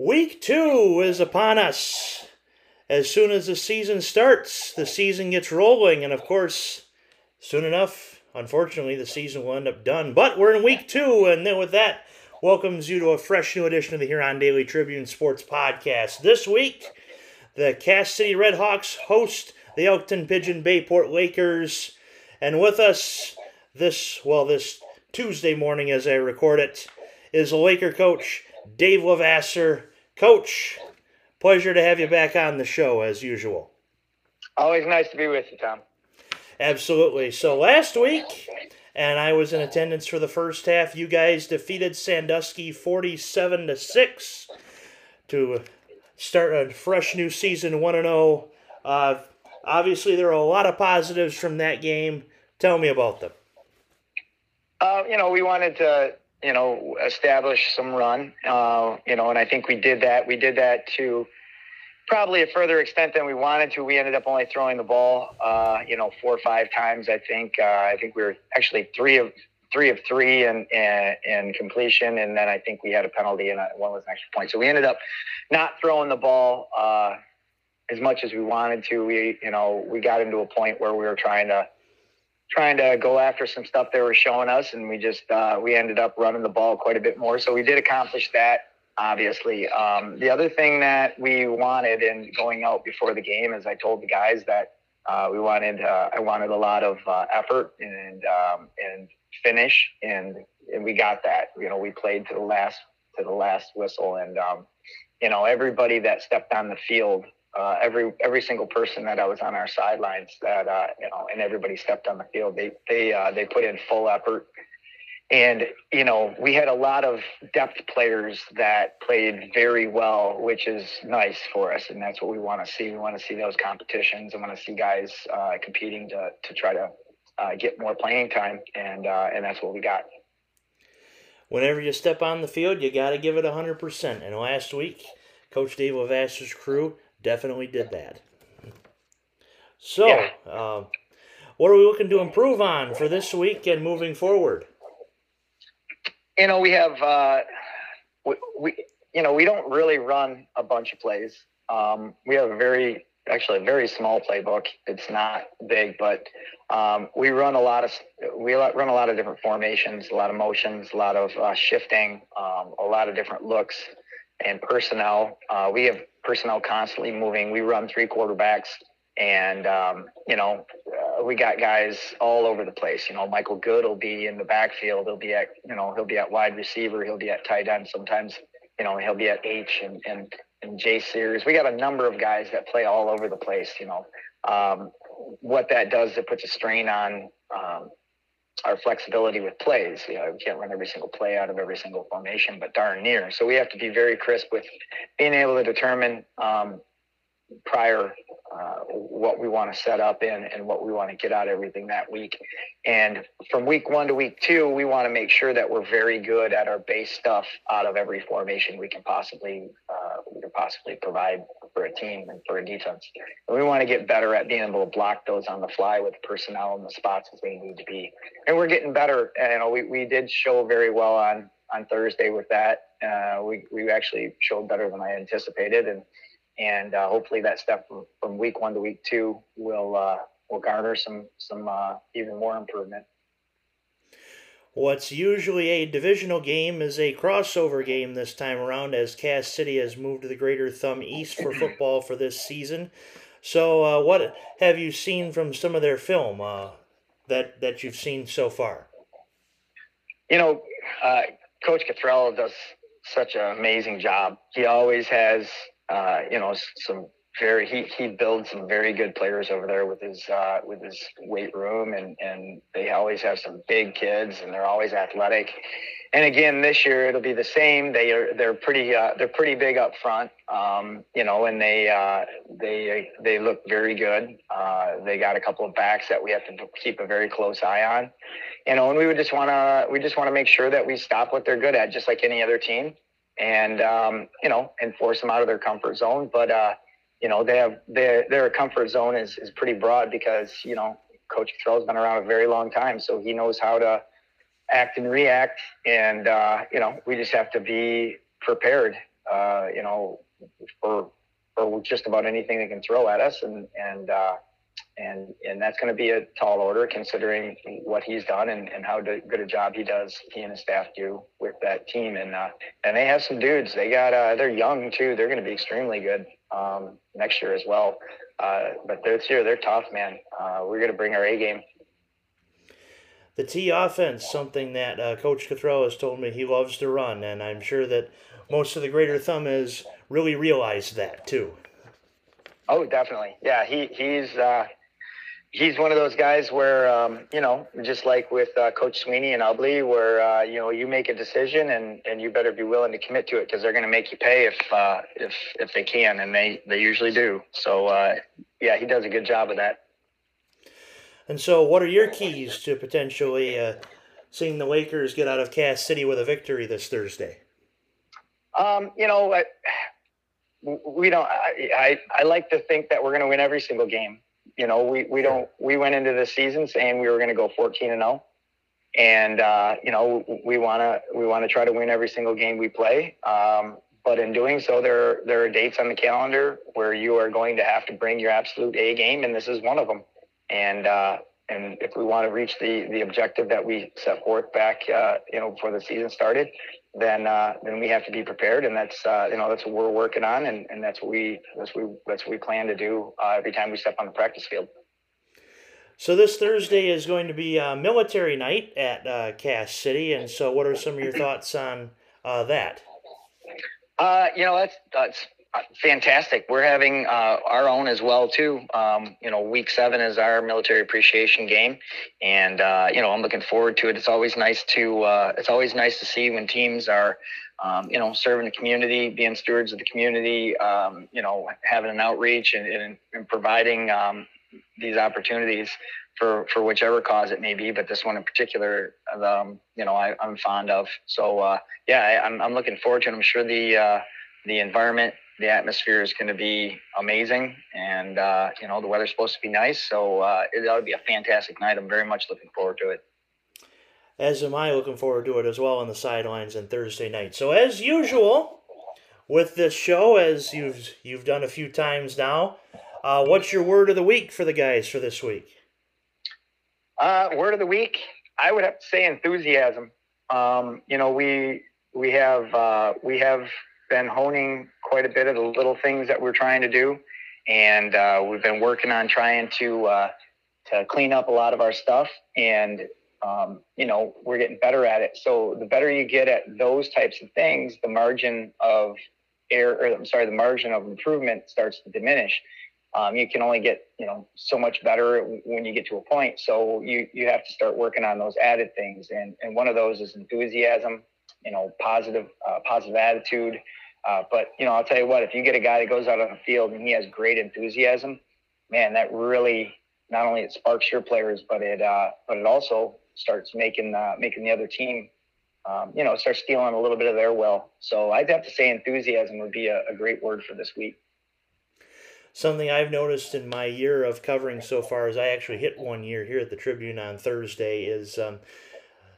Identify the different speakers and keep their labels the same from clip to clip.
Speaker 1: Week two is upon us. As soon as the season starts, the season gets rolling, and of course, soon enough, unfortunately, the season will end up done. But we're in week two, and then with that, welcomes you to a fresh new edition of the Huron Daily Tribune Sports Podcast. This week, the Cass City Redhawks host the Elkton Pigeon Bayport Lakers, and with us this well this Tuesday morning as I record it is a Laker coach Dave Levasseur. Coach, pleasure to have you back on the show as usual.
Speaker 2: Always nice to be with you, Tom.
Speaker 1: Absolutely. So last week, and I was in attendance for the first half, you guys defeated Sandusky 47 to 6 to start a fresh new season 1 and 0. Uh, obviously, there are a lot of positives from that game. Tell me about them.
Speaker 2: Uh, you know, we wanted to you know, establish some run. Uh, you know, and I think we did that. We did that to probably a further extent than we wanted to. We ended up only throwing the ball, uh, you know, four or five times. I think. Uh, I think we were actually three of three of three in completion, and then I think we had a penalty and one was an extra point. So we ended up not throwing the ball uh, as much as we wanted to. We, you know, we got into a point where we were trying to trying to go after some stuff they were showing us, and we just uh, we ended up running the ball quite a bit more. So we did accomplish that. Obviously, um, the other thing that we wanted in going out before the game is I told the guys that uh, we wanted uh, I wanted a lot of uh, effort and um, and finish, and and we got that. You know, we played to the last to the last whistle, and um, you know everybody that stepped on the field uh, every every single person that I was on our sidelines that uh, you know and everybody stepped on the field they they uh, they put in full effort. And you know we had a lot of depth players that played very well which is nice for us. And that's what we want to see. We want to see those competitions. I want to see guys uh, competing to to try to uh, get more playing time. And uh, and that's what we got.
Speaker 1: Whenever you step on the field you got to give it 100% and last week coach Dave Levasseur's crew definitely did that. So, yeah. uh, what are we looking to improve on for this week and moving forward?
Speaker 2: You know, we have uh, we, we you know we don't really run a bunch of plays. Um, we have a very actually a very small playbook. It's not big, but um, we run a lot of we run a lot of different formations, a lot of motions, a lot of uh, shifting, um, a lot of different looks and personnel. Uh, we have personnel constantly moving. We run three quarterbacks, and um, you know, uh, we got guys all over the place. You know, Michael Good will be in the backfield. He'll be at you know he'll be at wide receiver. He'll be at tight end. Sometimes you know he'll be at H and and and J series. We got a number of guys that play all over the place. You know, um, what that does, it puts a strain on um, our flexibility with plays. You know, we can't run every single play out of every single formation, but darn near. So we have to be very crisp with being able to determine um, prior uh, what we want to set up in and what we want to get out of everything that week. And from week one to week two, we want to make sure that we're very good at our base stuff out of every formation we can possibly uh, we can possibly provide for a team and for a defense. And we want to get better at being able to block those on the fly with personnel in the spots as they need to be. And we're getting better. And, you know, we, we did show very well on on Thursday with that. Uh, we we actually showed better than I anticipated and and uh, hopefully that step from, from week one to week two will uh, will garner some some uh, even more improvement.
Speaker 1: What's usually a divisional game is a crossover game this time around, as Cass City has moved to the Greater Thumb East for football for this season. So, uh, what have you seen from some of their film uh, that that you've seen so far?
Speaker 2: You know, uh, Coach Cottrell does such an amazing job. He always has uh, you know, some very he he builds some very good players over there with his uh, with his weight room and and they always have some big kids and they're always athletic. And again, this year it'll be the same. They are they're pretty uh, they're pretty big up front, um, you know, and they uh, they they look very good. Uh, they got a couple of backs that we have to keep a very close eye on, you know, and we would just want to we just want to make sure that we stop what they're good at, just like any other team and um, you know, and force them out of their comfort zone. But uh, you know, they have their their comfort zone is is pretty broad because you know, Coach Thrill's been around a very long time, so he knows how to act and react. And uh, you know, we just have to be prepared uh, you know, for for just about anything they can throw at us, and and uh, and and that's going to be a tall order considering what he's done and, and how good a job he does he and his staff do with that team. And uh, and they have some dudes. They got uh, they're young too. They're going to be extremely good um, next year as well uh, but this year they're tough man uh, we're going to bring our A game
Speaker 1: the T offense something that uh, Coach Cathro has told me he loves to run and I'm sure that most of the Greater Thumb has really realized that too.
Speaker 2: Oh, definitely. Yeah, he he's uh, he's one of those guys where um, you know, just like with uh, Coach Sweeney and Ubly, where uh, you know you make a decision and, and you better be willing to commit to it because they're going to make you pay if uh, if if they can, and they they usually do. So uh, yeah, he does a good job of that.
Speaker 1: And so, what are your keys to potentially uh, seeing the Lakers get out of Cass City with a victory this Thursday?
Speaker 2: Um, you know, I, we don't. I, I I like to think that we're going to win every single game you know, we, we don't, we went into the season saying we were going to go 14 and 0. And, uh, you know, we want to, we want to try to win every single game we play. Um, but in doing so, there, there are dates on the calendar where you are going to have to bring your absolute A game. And this is one of them. And, uh, and if we want to reach the, the objective that we set forth back, uh, you know, before the season started, then uh, then we have to be prepared, and that's uh, you know that's what we're working on, and, and that's what we that's what we that's what we plan to do uh, every time we step on the practice field.
Speaker 1: So this Thursday is going to be uh, military night at uh, Cass City, and so what are some of your thoughts on uh, that?
Speaker 2: you know that's that's fantastic. We're having uh, our own as well too. Um, you know, week seven is our military appreciation game, and uh, you know I'm looking forward to it. It's always nice to uh, it's always nice to see when teams are um, you know serving the community, being stewards of the community. Um, you know, having an outreach and, and, and providing um, these opportunities for for whichever cause it may be, but this one in particular, um, you know, I, am fond of. So uh, yeah, I, am I'm, I'm looking forward to it. I'm sure the uh, the environment the atmosphere is going to be amazing, and uh, you know the weather's supposed to be nice, so uh, it ought to be a fantastic night. I'm very much looking forward to it.
Speaker 1: As am I looking forward to it as well on the sidelines on Thursday night. So as usual, with this show, as you've you've done a few times now, uh, what's your word of the week for the guys for this week?
Speaker 2: Uh, word of the week, I would have to say enthusiasm. Um, you know, we we have uh, we have been honing quite a bit of the little things that we're trying to do, and uh, we've been working on trying to uh, to clean up a lot of our stuff. And um, you know, we're getting better at it. So the better you get at those types of things, the margin of error, or, I'm sorry, the margin of improvement starts to diminish. Um, you can only get you know so much better when you get to a point. So you you have to start working on those added things, and and one of those is enthusiasm. You know, positive uh, positive attitude. Uh, but you know, I'll tell you what, if you get a guy that goes out on the field and he has great enthusiasm, man, that really not only it sparks your players, but it uh, but it also starts making uh, making the other team, um, you know, start stealing a little bit of their will. So I'd have to say enthusiasm would be a, a great word for this week.
Speaker 1: Something I've noticed in my year of covering so far, as I actually hit one year here at the Tribune on Thursday, is um,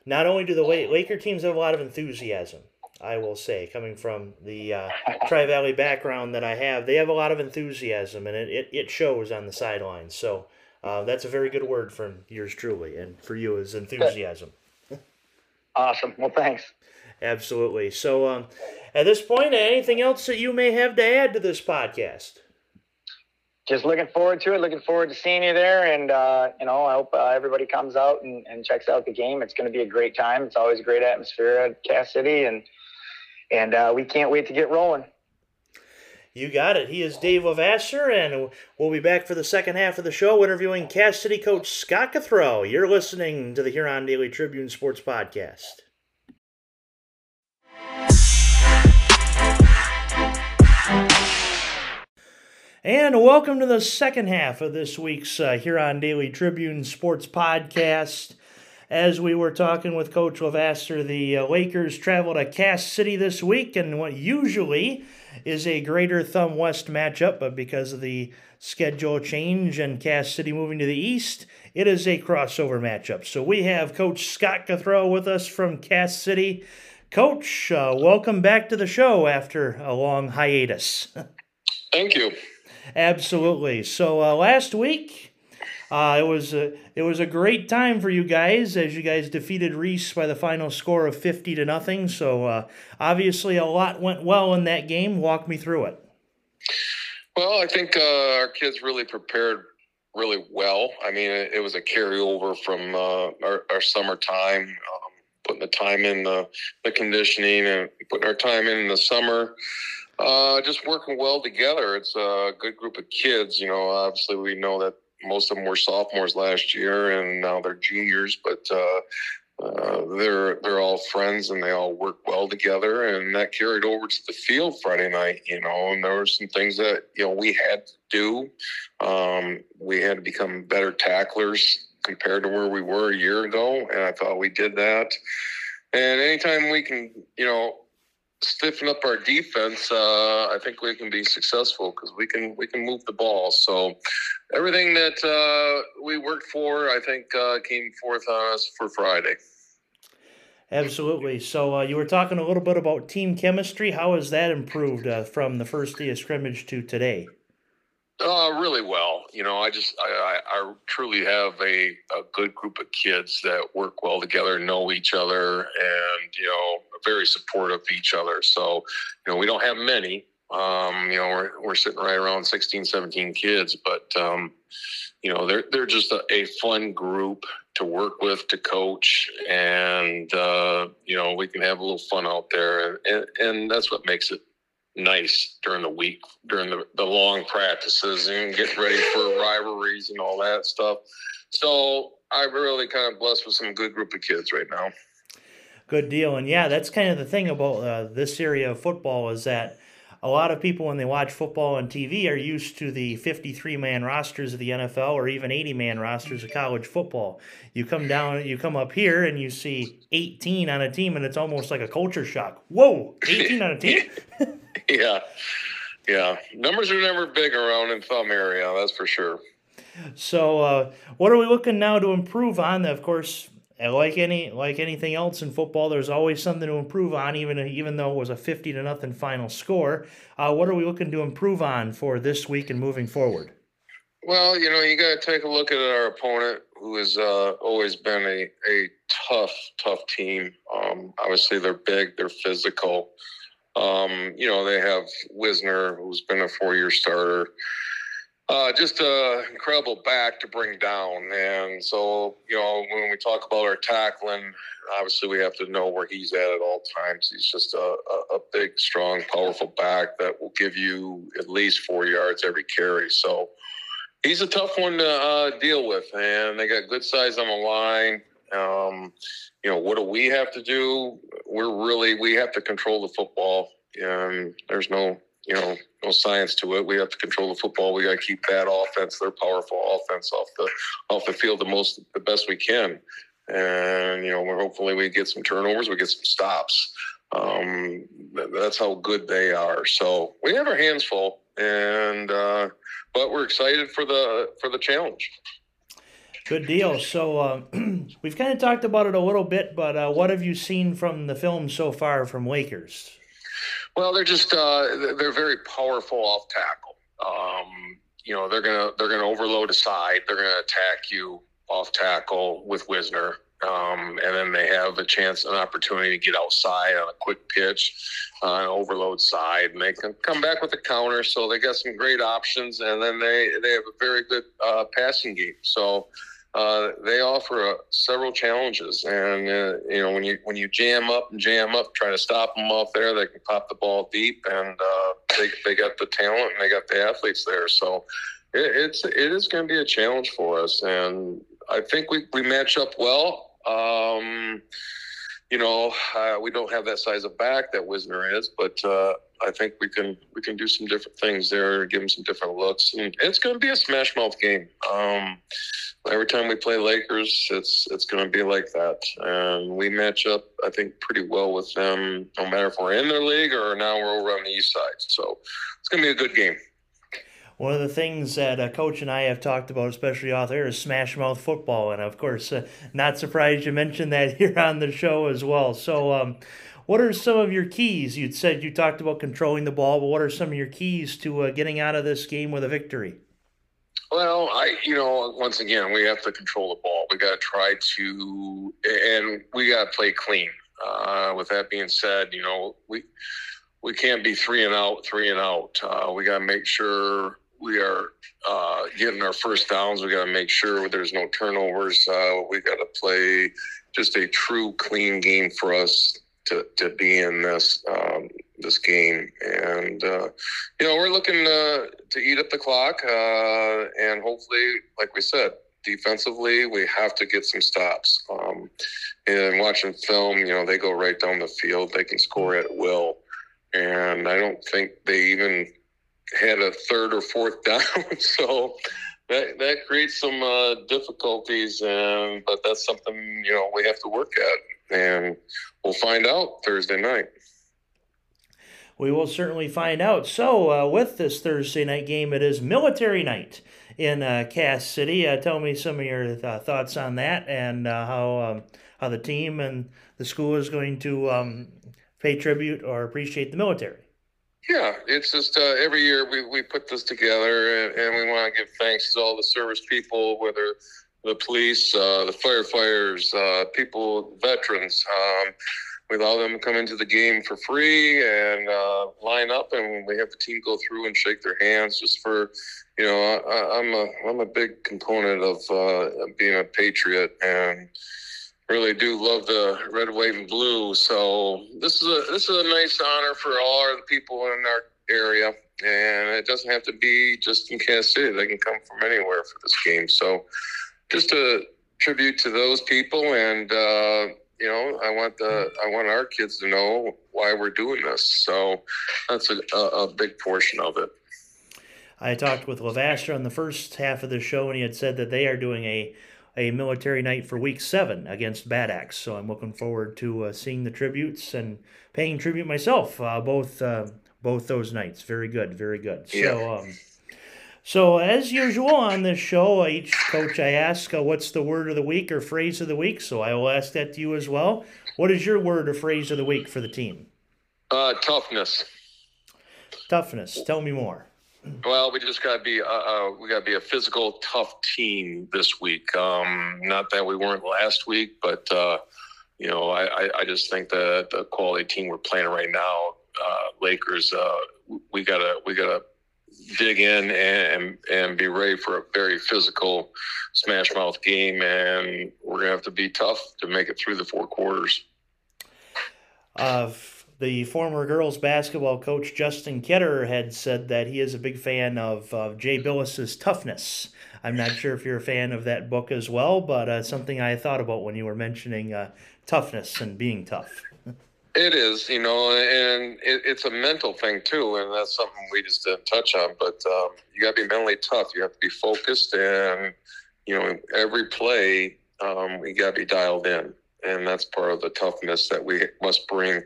Speaker 1: not only do the Laker teams have a lot of enthusiasm, I will say, coming from the uh, Tri Valley background that I have, they have a lot of enthusiasm, and it, it, it shows on the sidelines. So uh, that's a very good word from yours truly, and for you is enthusiasm.
Speaker 2: Awesome. Well, thanks.
Speaker 1: Absolutely. So, um, at this point, anything else that you may have to add to this podcast?
Speaker 2: Just looking forward to it. Looking forward to seeing you there, and uh, you know, I hope uh, everybody comes out and, and checks out the game. It's going to be a great time. It's always a great atmosphere at Cass City, and and uh, we can't wait to get rolling.
Speaker 1: You got it. He is Dave Levasseur, and we'll be back for the second half of the show interviewing Cass City coach Scott Cathro. You're listening to the Huron Daily Tribune Sports Podcast. And welcome to the second half of this week's uh, Huron Daily Tribune Sports Podcast as we were talking with Coach Levasseur, the uh, Lakers travel to Cass City this week, and what usually is a Greater Thumb West matchup, but because of the schedule change and Cass City moving to the east, it is a crossover matchup. So we have Coach Scott Cathro with us from Cass City. Coach, uh, welcome back to the show after a long hiatus.
Speaker 3: Thank you.
Speaker 1: Absolutely. So uh, last week, uh, it was a, it was a great time for you guys as you guys defeated Reese by the final score of fifty to nothing. So uh, obviously, a lot went well in that game. Walk me through it.
Speaker 3: Well, I think uh, our kids really prepared really well. I mean, it, it was a carryover from uh, our, our summertime, um, putting the time in the, the conditioning and putting our time in, in the summer. Uh, just working well together. It's a good group of kids. You know, obviously we know that most of them were sophomores last year, and now they're juniors. But uh, uh, they're they're all friends and they all work well together and that carried over to the field friday night you know and there were some things that you know we had to do um, we had to become better tacklers compared to where we were a year ago and i thought we did that and anytime we can you know stiffen up our defense uh, i think we can be successful because we can we can move the ball so everything that uh, we worked for i think uh, came forth on us for friday
Speaker 1: Absolutely. So uh, you were talking a little bit about team chemistry. How has that improved uh, from the first day of scrimmage to today?
Speaker 3: Uh, really well. You know, I just I, I, I truly have a, a good group of kids that work well together, know each other, and you know, very supportive of each other. So, you know, we don't have many. Um, you know, we're we're sitting right around 16, 17 kids, but um, you know, they're they're just a, a fun group to work with, to coach, and uh, you know we can have a little fun out there, and, and that's what makes it nice during the week, during the, the long practices, and get ready for rivalries and all that stuff. So I'm really kind of blessed with some good group of kids right now.
Speaker 1: Good deal, and yeah, that's kind of the thing about uh, this area of football is that a lot of people when they watch football on TV are used to the 53 man rosters of the NFL or even 80 man rosters of college football. You come down, you come up here and you see 18 on a team and it's almost like a culture shock. Whoa, 18 on a team?
Speaker 3: yeah. Yeah. Numbers are never big around in thumb area, that's for sure.
Speaker 1: So, uh, what are we looking now to improve on? Of course, like any like anything else in football, there's always something to improve on. Even even though it was a fifty to nothing final score, uh, what are we looking to improve on for this week and moving forward?
Speaker 3: Well, you know, you got to take a look at our opponent, who has uh, always been a, a tough, tough team. Um, obviously, they're big, they're physical. Um, you know, they have Wisner, who's been a four year starter. Uh, just an incredible back to bring down. And so, you know, when we talk about our tackling, obviously we have to know where he's at at all times. He's just a, a, a big, strong, powerful back that will give you at least four yards every carry. So he's a tough one to uh, deal with. And they got good size on the line. Um, you know, what do we have to do? We're really, we have to control the football. And there's no you know, no science to it. We have to control the football. We got to keep that offense, their powerful offense, off the off the field the most the best we can. And you know, hopefully we get some turnovers, we get some stops. Um, that's how good they are. So we have our hands full, and uh, but we're excited for the for the challenge.
Speaker 1: Good deal. So uh, we've kind of talked about it a little bit, but uh, what have you seen from the film so far from Lakers?
Speaker 3: Well, they're just uh, they're very powerful off tackle. Um, you know, they're gonna they're gonna overload a side. They're gonna attack you off tackle with Wisner, um, and then they have a chance, an opportunity to get outside on a quick pitch, uh, an overload side, and they can come back with a counter. So they got some great options, and then they they have a very good uh, passing game. So uh, they offer uh, several challenges, and uh, you know when you when you jam up and jam up, try to stop them off there, they can pop the ball deep, and uh, they they got the talent and they got the athletes there. So it, it's it is going to be a challenge for us, and I think we we match up well. Um, you know, uh, we don't have that size of back that Wisner is, but uh, I think we can we can do some different things there, give them some different looks, and it's going to be a smash mouth game. Um, every time we play Lakers, it's it's going to be like that, and we match up, I think, pretty well with them. No matter if we're in their league or now we're over on the east side, so it's going to be a good game.
Speaker 1: One of the things that uh, Coach and I have talked about, especially out there, is smash mouth football, and of course, uh, not surprised you mentioned that here on the show as well. So. Um, what are some of your keys? You said you talked about controlling the ball, but what are some of your keys to uh, getting out of this game with a victory?
Speaker 3: Well, I, you know, once again, we have to control the ball. We got to try to, and we got to play clean. Uh, with that being said, you know, we we can't be three and out, three and out. Uh, we got to make sure we are uh, getting our first downs. We got to make sure there's no turnovers. Uh, we got to play just a true clean game for us to, to be in this um, this game. And uh, you know, we're looking to, to eat up the clock, uh, and hopefully, like we said, defensively, we have to get some stops. Um, and watching film, you know, they go right down the field. They can score at will, and I don't think they even had a third or fourth down. so that that creates some uh, difficulties, and but that's something you know we have to work at, and we'll find out Thursday night.
Speaker 1: We will certainly find out. So, uh, with this Thursday night game, it is military night in uh, Cass City. Uh, tell me some of your uh, thoughts on that and uh, how um, how the team and the school is going to um, pay tribute or appreciate the military.
Speaker 3: Yeah, it's just uh, every year we, we put this together and, and we want to give thanks to all the service people, whether the police, uh, the firefighters, uh, people, veterans. Um, we allow them to come into the game for free and uh, line up, and we have the team go through and shake their hands just for, you know, I, I'm a I'm a big component of uh, being a patriot and really do love the red, white, and blue. So this is a this is a nice honor for all our people in our area, and it doesn't have to be just in Cass City. They can come from anywhere for this game. So just a tribute to those people, and uh, you know, I want the I want our kids to know why we're doing this. So that's a, a, a big portion of it.
Speaker 1: I talked with Levasseur on the first half of the show, and he had said that they are doing a a military night for week seven against Bad Axe. So I'm looking forward to uh, seeing the tributes and paying tribute myself. Uh, both uh, both those nights, very good, very good. Yeah. So. Um, so, as usual on this show, each coach I ask, uh, what's the word of the week or phrase of the week? So, I will ask that to you as well. What is your word or phrase of the week for the team?
Speaker 3: Uh, toughness.
Speaker 1: Toughness. Tell me more.
Speaker 3: Well, we just got to be uh, uh, we got to be a physical, tough team this week. Um, not that we weren't last week, but uh, you know, I, I just think that the quality team we're playing right now, uh, Lakers, uh, we gotta we gotta dig in and and be ready for a very physical smash mouth game, and we're gonna have to be tough to make it through the four quarters.
Speaker 1: Uh, the former girls basketball coach Justin Ketterer had said that he is a big fan of, of Jay Bilas's toughness. I'm not sure if you're a fan of that book as well, but uh, something I thought about when you were mentioning uh, toughness and being tough.
Speaker 3: It is, you know, and it, it's a mental thing too, and that's something we just didn't touch on. But um, you got to be mentally tough. You have to be focused, and you know, every play, um, we got to be dialed in, and that's part of the toughness that we must bring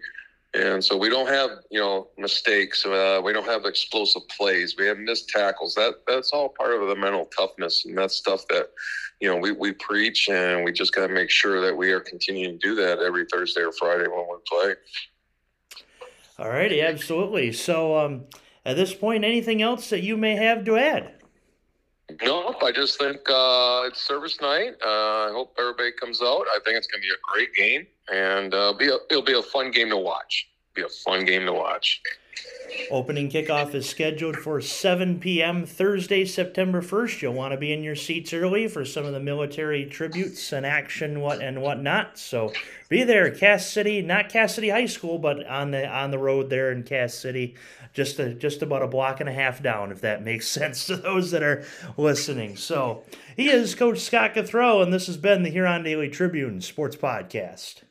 Speaker 3: and so we don't have, you know, mistakes. Uh, we don't have explosive plays. We have missed tackles. That that's all part of the mental toughness, and that's stuff that, you know, we, we preach, and we just got to make sure that we are continuing to do that every Thursday or Friday when we play.
Speaker 1: All righty, absolutely. So, um, at this point, anything else that you may have to add?
Speaker 3: Nope. I just think uh, it's service night. Uh, I hope everybody comes out. I think it's going to be a great game, and uh, be a, it'll be a fun game to watch. Be a fun game to watch.
Speaker 1: Opening kickoff is scheduled for 7 p.m. Thursday, September 1st. You'll want to be in your seats early for some of the military tributes and action what and whatnot. So be there, Cass City, not Cass City High School, but on the on the road there in Cass City, just a, just about a block and a half down, if that makes sense to those that are listening. So he is Coach Scott Cathro, and this has been the Huron Daily Tribune Sports Podcast.